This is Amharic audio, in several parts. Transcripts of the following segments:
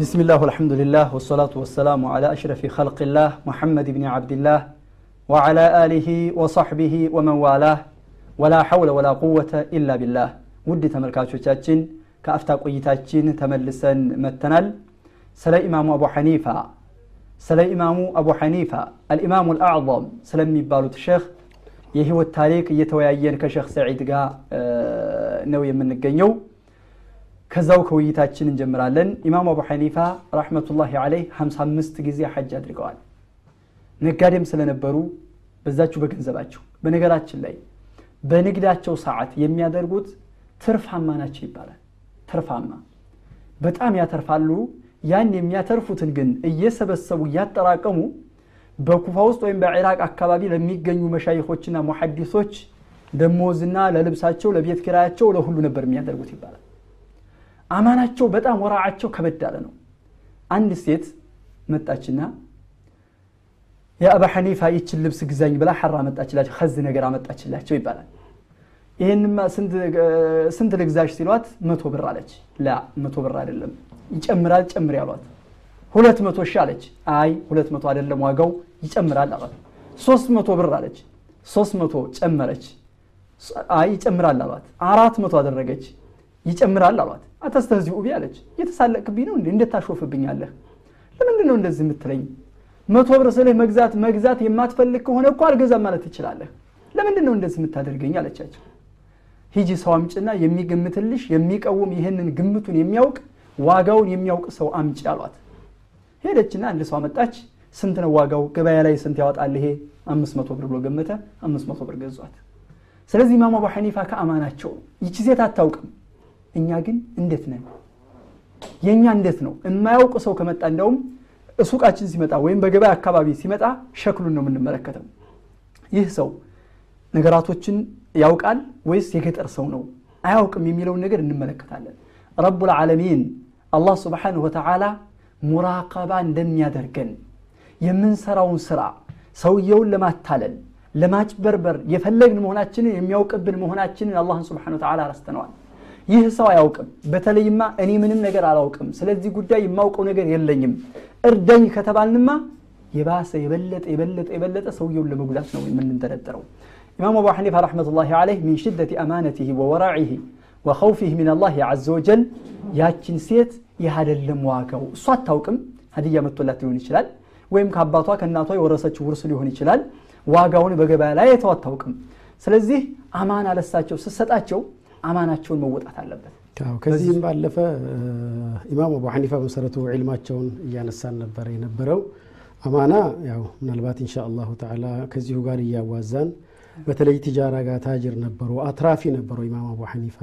بسم الله والحمد لله والصلاة والسلام على أشرف خلق الله محمد بن عبد الله وعلى آله وصحبه ومن والاه ولا حول ولا قوة إلا بالله ود تملكاتشاتشن كأفتا قيتاتشن تملسا متنال سلا إمام أبو حنيفة سلا إمام أبو حنيفة الإمام الأعظم سلم يبالوت الشيخ يهو التاريخ يتويين كشيخ سعيد قا نوي من الجنيو ከዛው ከውይይታችን እንጀምራለን። ኢማሙ አቡ ሐኒፋ ረሕመቱላሂ አለይህ 55 ጊዜ ሐጅ አድርገዋል። ነጋዴም ስለነበሩ በዛችሁ በገንዘባቸው በነገራችን ላይ በንግዳቸው ሰዓት የሚያደርጉት ትርፋማ ናቸው ይባላል። ትርፋማ። በጣም ያተርፋሉ። ያን የሚያተርፉትን ግን እየሰበሰቡ እያጠራቀሙ በኩፋ ውስጥ ወይም በኢራቅ አካባቢ ለሚገኙ መሻይኮችና ሙሐዲሶች ደሞዝና ለልብሳቸው ለቤት ኪራያቸው ለሁሉ ነበር የሚያደርጉት ይባላል አማናቸው በጣም ወራዓቸው ከበድ ያለ ነው። አንድ ሴት መጣችና የአባ ሐኒፋ ይችን ልብስ ግዛኝ ብላ ሐራ መጣችላቸው ከዝ ነገር አመጣችላቸው ይባላል። ይህንማ ስንት ልግዛሽ ሲሏት መቶ ብር አለች። ላ መቶ ብር አይደለም ይጨምራል ጨምር ያሏት ሁለት መቶ ሺ አለች። አይ ሁለት መቶ አይደለም ዋጋው ይጨምራል አሏት። ሶስት መቶ ብር አለች። ሶስት መቶ ጨመረች። አይ ይጨምራል አሏት። አራት መቶ አደረገች ይጨምራል አሏት። أتستهزئ بي አለች። እየተሳለቅብኝ ነው እንዴ? እንዴት ታሾፍብኛለህ ለምንድን ነው እንደዚህ የምትለኝ? መቶ ብር ስልህ መግዛት መግዛት የማትፈልግ ከሆነ እኮ አልገዛም ማለት ትችላለህ። ለምንድን ነው እንደዚህ የምታደርገኝ? አለቻቸው። ሂጂ ሰው አምጭና የሚገምትልሽ የሚቀውም ይህንን ግምቱን የሚያውቅ ዋጋውን የሚያውቅ ሰው አምጪ አሏት። ሄደችና አንድ ሰው አመጣች። ስንት ነው ዋጋው? ገበያ ላይ ስንት ያወጣል ይሄ? አምስት መቶ ብር ብሎ ገመተ። አምስት መቶ ብር ገዟት። ስለዚህ ኢማሙ አቡ ሐኒፋ ከአማናቸው ይቺ ሴት አታውቅም እኛ ግን እንዴት ነን? የእኛ እንዴት ነው? የማያውቅ ሰው ከመጣ እንደውም እሱቃችን ሲመጣ ወይም በገበያ አካባቢ ሲመጣ ሸክሉን ነው የምንመለከተው። ይህ ሰው ነገራቶችን ያውቃል ወይስ የገጠር ሰው ነው? አያውቅም የሚለውን ነገር እንመለከታለን። ረቡ ልዓለሚን አላህ ስብሓንሁ ወተዓላ ሙራቀባ እንደሚያደርገን የምንሰራውን ስራ ሰውየውን ለማታለል ለማጭበርበር የፈለግን መሆናችንን የሚያውቅብን መሆናችንን አላህን ስብሓን ወተዓላ ረስተነዋል ይህ ሰው አያውቅም። በተለይማ እኔ ምንም ነገር አላውቅም። ስለዚህ ጉዳይ የማውቀው ነገር የለኝም። እርዳኝ ከተባልንማ የባሰ የበለጠ የበለጠ የበለጠ ሰውየውን ለመጉዳት ነው የምንጠረጠረው። ኢማሙ አቡ ሐኒፋ ረሕመቱላሂ ዓለይህ ሚን ሽደት አማነቲህ ወወራዒህ ወኸውፊህ ምን አላህ አዘ ወጀል ያችን ሴት ይህ አይደለም ዋጋው። እሷ አታውቅም። ሀዲያ መጥቶላት ሊሆን ይችላል። ወይም ከአባቷ ከእናቷ የወረሰችው ውርስ ሊሆን ይችላል። ዋጋውን በገበያ ላይ የተው አታውቅም። ስለዚህ አማና ለሳቸው ስሰጣቸው አማናቸውን መወጣት አለበት። ከዚህም ባለፈ ኢማም አቡ ሐኒፋ በመሰረቱ ዕልማቸውን እያነሳን ነበር የነበረው። አማና ያው ምናልባት ኢንሻ አላሁ ተዓላ ከዚሁ ጋር እያዋዛን በተለይ ቲጃራ ጋር ታጅር ነበሩ አትራፊ ነበሩ ኢማም አቡ ሐኒፋ።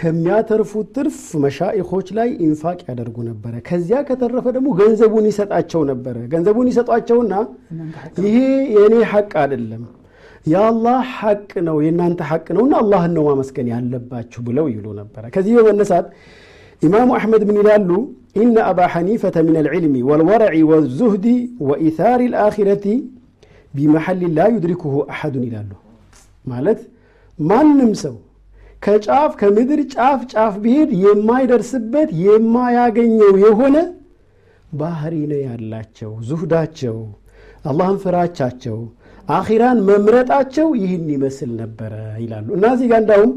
ከሚያተርፉት ትርፍ መሻኢኾች ላይ ኢንፋቅ ያደርጉ ነበረ። ከዚያ ከተረፈ ደግሞ ገንዘቡን ይሰጣቸው ነበረ። ገንዘቡን ይሰጧቸውና ይሄ የእኔ ሐቅ አይደለም የአላህ ሐቅ ነው የእናንተ ሐቅ ነውና አላህን ነው ማመስገን ያለባችሁ ብለው ይሉ ነበረ። ከዚህ በመነሳት ኢማሙ አሕመድ ምን ይላሉ? ኢነ አባ ሐኒፈተ ምን አልዕልሚ ወልወረዒ ወዙህዲ ወኢታሪ ልአኪረቲ ቢመሐል ላ ዩድሪኩሁ አሐዱን ይላሉ። ማለት ማንም ሰው ከጫፍ ከምድር ጫፍ ጫፍ ቢሄድ የማይደርስበት የማያገኘው የሆነ ባህሪ ነው ያላቸው ዙህዳቸው አላህን ፍራቻቸው አኺራን መምረጣቸው ይህን ይመስል ነበረ ይላሉ። እና እዚህ ጋር እንዳውም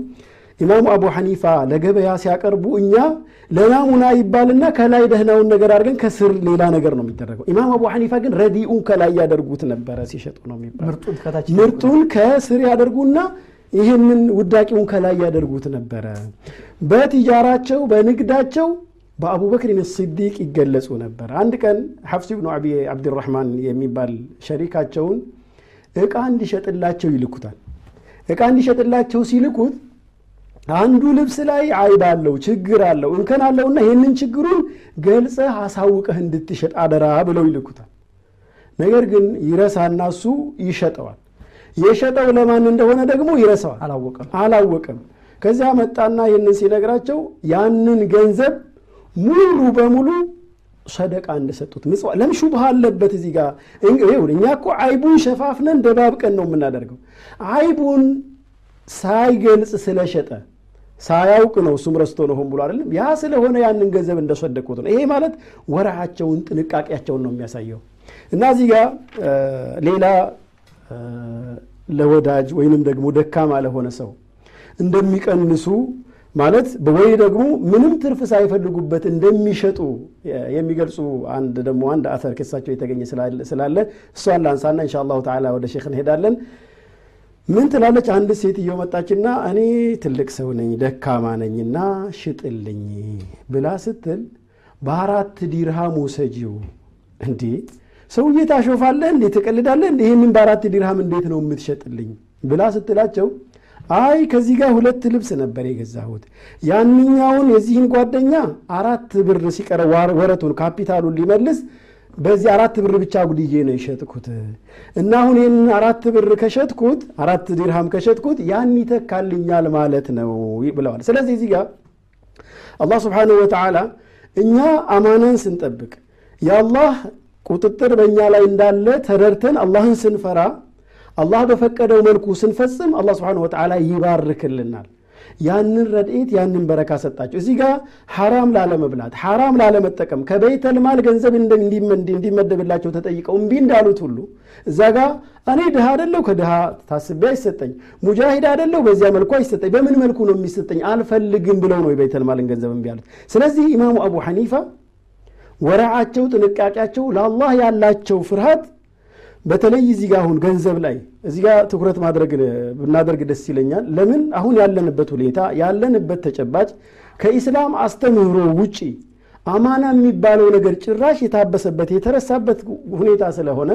ኢማሙ አቡ ሐኒፋ ለገበያ ሲያቀርቡ እኛ ለናሙና ይባልና ከላይ ደህናውን ነገር አድርገን ከስር ሌላ ነገር ነው የሚደረገው። ኢማም አቡ ሐኒፋ ግን ረዲኡን ከላይ ያደርጉት ነበረ ሲሸጡ ነው የሚባለው። ምርጡን ከስር ያደርጉና ይህንን ውዳቂውን ከላይ ያደርጉት ነበረ። በቲጃራቸው በንግዳቸው በአቡበክር ስዲቅ ይገለጹ ነበር። አንድ ቀን ሐፍስ ብኑ አብድራህማን የሚባል ሸሪካቸውን እቃ እንዲሸጥላቸው ይልኩታል። እቃ እንዲሸጥላቸው ሲልኩት አንዱ ልብስ ላይ አይብ አለው ችግር አለው እንከን አለውና ይህንን ችግሩን ገልጸህ አሳውቀህ እንድትሸጥ አደራ ብለው ይልኩታል። ነገር ግን ይረሳና እሱ ይሸጠዋል። የሸጠው ለማን እንደሆነ ደግሞ ይረሳዋል። አላወቀም። ከዚያ መጣና ይህንን ሲነግራቸው ያንን ገንዘብ ሙሉ በሙሉ ሰደቃ እንደሰጡት ምጽዋ ለምን ሹብሃ አለበት እዚህ ጋር? እኛ እኮ አይቡን ሸፋፍነን ደባብቀን ነው የምናደርገው። አይቡን ሳይገልጽ ስለሸጠ ሳያውቅ ነው እሱም ረስቶ ነው ሆን ብሎ አይደለም። ያ ስለሆነ ያንን ገንዘብ እንደሰደቁት ነው። ይሄ ማለት ወረሃቸውን ጥንቃቄያቸውን ነው የሚያሳየው። እና እዚህ ጋር ሌላ ለወዳጅ ወይንም ደግሞ ደካማ ለሆነ ሰው እንደሚቀንሱ ማለት ወይ ደግሞ ምንም ትርፍ ሳይፈልጉበት እንደሚሸጡ የሚገልጹ አንድ ደግሞ አንድ አተር ክሳቸው የተገኘ ስላለ እሷን ላንሳና إن شاء الله تعالى ወደ ሼክ እንሄዳለን። ምን ትላለች? አንድ ሴትዮ መጣችና እኔ ትልቅ ሰው ነኝ ደካማ ነኝና ሽጥልኝ ብላ ስትል በአራት ዲርሃም ውሰጂው እንዴ? ሰውዬ ታሾፋለህ እንዴ? ትቀልዳለህ እንዴ? ይህንን በአራት ዲርሃም እንዴት ነው የምትሸጥልኝ ብላ ስትላቸው አይ ከዚህ ጋር ሁለት ልብስ ነበር የገዛሁት። ያንኛውን የዚህን ጓደኛ አራት ብር ሲቀረ ወረቱን ካፒታሉን ሊመልስ በዚህ አራት ብር ብቻ ጉድዬ ነው የሸጥኩት። እና አሁን ይህን አራት ብር ከሸጥኩት አራት ዲርሃም ከሸጥኩት ያን ይተካልኛል ማለት ነው ብለዋል። ስለዚህ እዚህ ጋር አላህ ስብሓንሁ ወተዓላ እኛ አማናን ስንጠብቅ የአላህ ቁጥጥር በእኛ ላይ እንዳለ ተረድተን አላህን ስንፈራ አላህ በፈቀደው መልኩ ስንፈጽም አላህ ስብሓን ወተዓላ ይባርክልናል። ያንን ረድኤት ያንን በረካ ሰጣቸው እዚህ ጋር ሐራም ላለመብላት ሐራም ላለመጠቀም ከበይተልማል ገንዘብ እንዲመደብላቸው ተጠይቀው እምቢ እንዳሉት ሁሉ እዛ ጋ እኔ ድሃ አደለው ከድሃ ታስቤ አይሰጠኝ። ሙጃሂድ አደለው በዚያ መልኩ አይሰጠኝ። በምን መልኩ ነው የሚሰጠኝ? አልፈልግም ብለው ነው የበይተልማልን ገንዘብ እምቢ ያሉት። ስለዚህ ኢማሙ አቡ ሐኒፋ ወረዓቸው ጥንቃቄያቸው ለአላህ ያላቸው ፍርሃት በተለይ እዚህ ጋር አሁን ገንዘብ ላይ እዚህ ጋር ትኩረት ማድረግ ብናደርግ ደስ ይለኛል። ለምን? አሁን ያለንበት ሁኔታ ያለንበት ተጨባጭ ከኢስላም አስተምህሮ ውጪ አማና የሚባለው ነገር ጭራሽ የታበሰበት የተረሳበት ሁኔታ ስለሆነ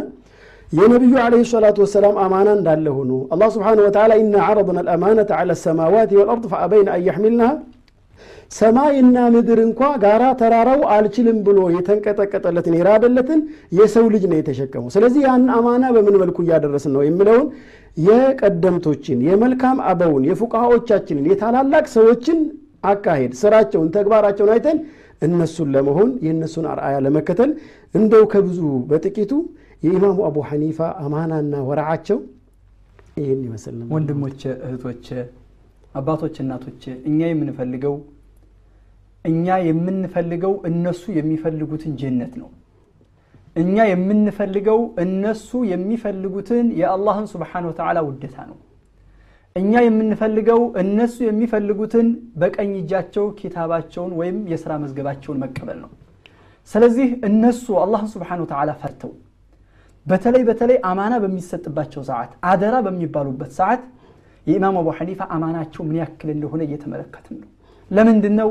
የነቢዩ ዓለይሂ ሰላቱ ወሰላም አማና እንዳለ ሆኖ አላህ ስብሓነሁ ወተዓላ ኢና ዓረضና አልአማነተ ዓላ ሰማዋት ወልአርድ ፈአበይነ አን ሰማይና ምድር እንኳ ጋራ ተራራው አልችልም ብሎ የተንቀጠቀጠለትን የራደለትን የሰው ልጅ ነው የተሸከመው። ስለዚህ ያን አማና በምን መልኩ እያደረስን ነው የሚለውን የቀደምቶችን የመልካም አበውን የፉቃሃዎቻችንን የታላላቅ ሰዎችን አካሄድ ስራቸውን ተግባራቸውን አይተን እነሱን ለመሆን የእነሱን አርአያ ለመከተል እንደው ከብዙ በጥቂቱ የኢማሙ አቡ ሐኒፋ አማናና ወረዓቸው ይህን ይመስል ነበር። ወንድሞች እህቶች አባቶች እናቶች እኛ የምንፈልገው እኛ የምንፈልገው እነሱ የሚፈልጉትን ጀነት ነው። እኛ የምንፈልገው እነሱ የሚፈልጉትን የአላህን ስብሓን ወተዓላ ውደታ ነው። እኛ የምንፈልገው እነሱ የሚፈልጉትን በቀኝ እጃቸው ኪታባቸውን ወይም የስራ መዝገባቸውን መቀበል ነው። ስለዚህ እነሱ አላህን ስብሓን ወተዓላ ፈርተው በተለይ በተለይ አማና በሚሰጥባቸው ሰዓት አደራ በሚባሉበት ሰዓት የኢማም አቡ ሐኒፋ አማናቸው ምን ያክል እንደሆነ እየተመለከትን ነው። ለምንድን ነው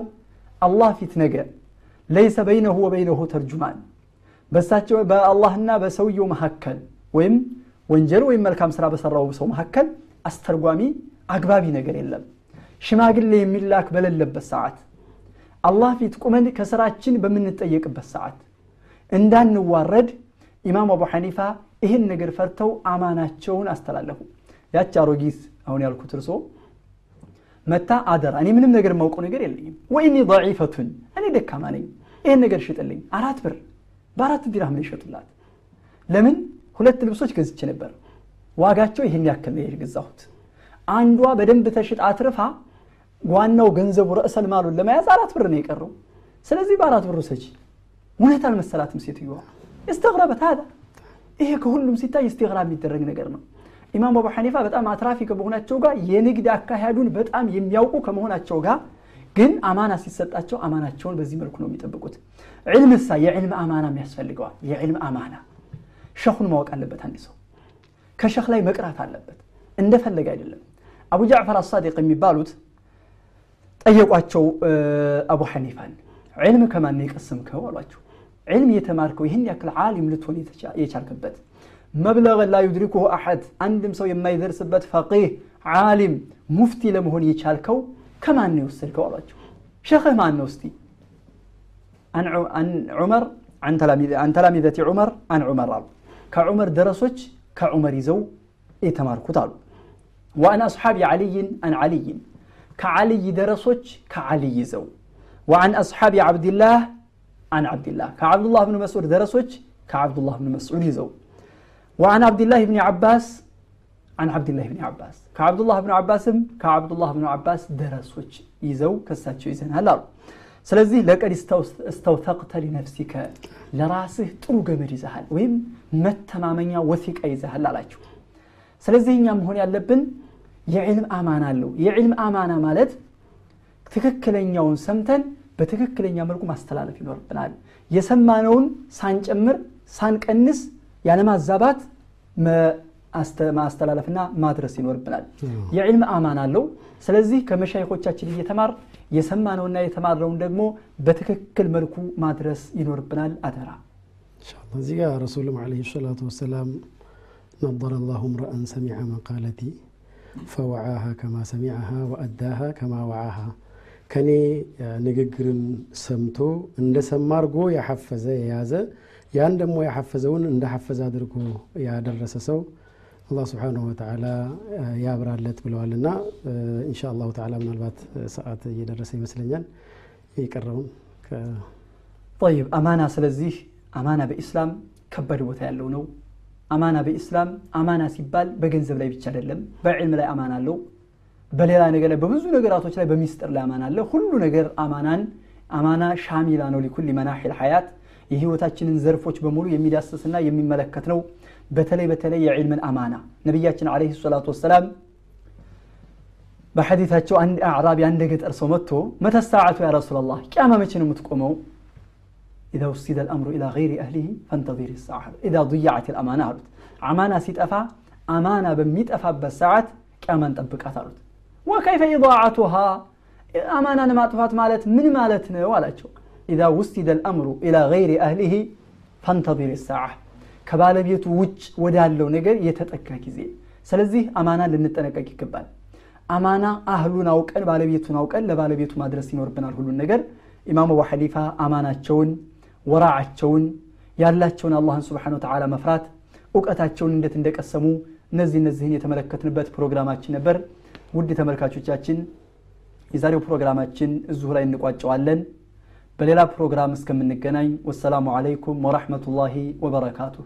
አላህ ፊት ነገ ለይሰ በይነሁ ወበይነሁ ተርጁማን። በሳቸው በአላህና በሰውየው መካከል ወይም ወንጀል ወይም መልካም ስራ በሰራው ሰው መካከል አስተርጓሚ አግባቢ ነገር የለም። ሽማግሌ የሚላክ በሌለበት ሰዓት አላህ ፊት ቁመን ከስራችን በምንጠየቅበት ሰዓት እንዳንዋረድ ኢማም አቡ ሐኒፋ ይህን ነገር ፈርተው አማናቸውን አስተላለፉ። ያች አሮጊት አሁን ያልኩት እርሶ መታ አደራ። እኔ ምንም ነገር የማውቀው ነገር የለኝም። ወይኒ ضዒፈቱን እኔ ደካማ ነኝ። ይህን ነገር ሽጥልኝ። አራት ብር። በአራት ዲራም ነው ይሸጡላት? ለምን? ሁለት ልብሶች ገዝቼ ነበር። ዋጋቸው ይህን ያክል ነው የገዛሁት። አንዷ በደንብ ተሽጥ አትርፋ ዋናው ገንዘቡ ረእሰል ማሉን ለመያዝ አራት ብር ነው የቀረው። ስለዚህ በአራት ብር ሰጂ እውነት አልመሰላትም ሴትዮዋ። ሀዳ ይሄ ከሁሉም ሲታይ እስቲግራ የሚደረግ ነገር ነው ኢማም አቡ ሐኒፋ በጣም አትራፊ ከመሆናቸው ጋር የንግድ አካሄዱን በጣም የሚያውቁ ከመሆናቸው ጋር ግን አማና ሲሰጣቸው አማናቸውን በዚህ መልኩ ነው የሚጠብቁት። ዕልም እሳ የዕልም አማናም ያስፈልገዋል የዕልም አማና ሸኹን ማወቅ አለበት አንድ ሰው። ከሸኽ ላይ መቅራት አለበት። እንደፈለገ አይደለም። አቡ ጃዕፈር አሳዲቅ የሚባሉት ጠየቋቸው አቡ ሐኒፋን ዕልም ከማን የቀሰምከው አሏቸው። ዕልም የተማርከው ይህን ያክል ዓሊም ልትሆን የቻልክበት مبلغ لا يدركه أحد. عندم ما يدرس يدرسبت فقيه عالم مفتي لمهون يشالكو كمان يوصلكو الله شيخ ما أن عن عن عمر عن تلاميذ عن تلاميذة عمر عن عمر قالوا كعمر درسوች كعمر يزو የተማርኩት كتال وأنا أصحابي علي عن علي كعلي درسوች كعلي يزو. وعن أصحابي عبد الله عن عبد الله. كعبد الله بن مسعود درسوች كعبد الله بن مسعود يزو. وعن عبد الله بن عباس عن عبد الله بن عباس. كعبد الله بن عباسم كعبد الله بن عباس درسوች ይዘው ከሳቸው ይዘናል አሉ። ስለዚህ ለቀድ እስተውተቅተ ሊነፍሲከ ለራስህ ጥሩ ገመድ ይዘሃል ወይም መተማመኛ ወሲቃ ይዘሃል አላችሁ ስለዚህ እኛ መሆን ያለብን የዕልም አማና አለው። የዕልም አማና ማለት ትክክለኛውን ሰምተን በትክክለኛ መልኩ ማስተላለፍ ይኖርብናል። የሰማነውን ሳንጨምር ሳንቀንስ ያለማዛባት ማስተላለፍና ማድረስ ይኖርብናል የዕልም አማን አለው ስለዚህ ከመሻይኮቻችን እየተማር የሰማነውና የተማርነውን ደግሞ በትክክል መልኩ ማድረስ ይኖርብናል አደራ እዚህ ጋር ረሱልም ለ ሰላቱ ወሰላም نظر الله امرأ سمع مقالتي فوعاها كما سمعها وأداها كما وعاها ከኔ ንግግርን ሰምቶ እንደ ሰማ አድርጎ ያሐፈዘ የያዘ ያን ደግሞ ያሐፈዘውን እንደ ሐፈዘ አድርጎ ያደረሰ ሰው አላህ ስብሓንሁ ወተዓላ ያብራለት ብለዋል እና እንሻ አላሁ ተዓላ ምናልባት ሰዓት እየደረሰ ይመስለኛል የቀረውን ጠይብ አማና ስለዚህ አማና በኢስላም ከባድ ቦታ ያለው ነው። አማና በኢስላም አማና ሲባል በገንዘብ ላይ ብቻ አይደለም በዕልም ላይ አማና አለው። በሌላ ነገር ላይ በብዙ ነገራቶች ላይ በሚስጥር ላይ አማና አለ። ሁሉ ነገር አማናን አማና ሻሚላ ነው። ሊኩል መናሒል ሀያት የህይወታችንን ዘርፎች በሙሉ የሚዳስስና የሚመለከት ነው። በተለይ በተለይ የዕልምን አማና ነቢያችን አለህ ሰላት ወሰላም በሐዲታቸው አንድ አዕራቢ አንድ ገጠር ሰው መጥቶ መተሳዓቱ ያ ረሱላ ላህ ቅያማ መቼ ነው የምትቆመው? إذا وسيد الأمر إلى غير أهله فانتظر الساعة إذا ضيعت الأمانة عمانا سيت أفا أمانة بميت أفا بالساعة كمان تبكت أرد وكيف إضاعتها أمانة ما مالت من مالتنا ولا تشوف إذا وسد الأمر إلى غير أهله فانتظر الساعة ከባለቤቱ ውጭ ወዳለው ነገር የተጠጋ ጊዜ ስለዚህ አማና ልንጠነቀቅ ይገባል አማና አህሉን አውቀን ባለቤቱን አውቀን ለባለቤቱ ማድረስ ይኖርብናል ሁሉን ነገር ኢማም አቡ ሐኒፋ አማናቸውን ወራዓቸውን ያላቸውን አላህን ስብሓን ወተዓላ መፍራት እውቀታቸውን እንዴት እንደቀሰሙ እነዚህ እነዚህን የተመለከትንበት ፕሮግራማችን ነበር ውድ ተመልካቾቻችን የዛሬው ፕሮግራማችን እዚሁ ላይ እንቋጨዋለን በሌላ ፕሮግራም እስከምንገናኝ ወሰላሙ አለይኩም ወራህመቱላሂ ወበረካቱሁ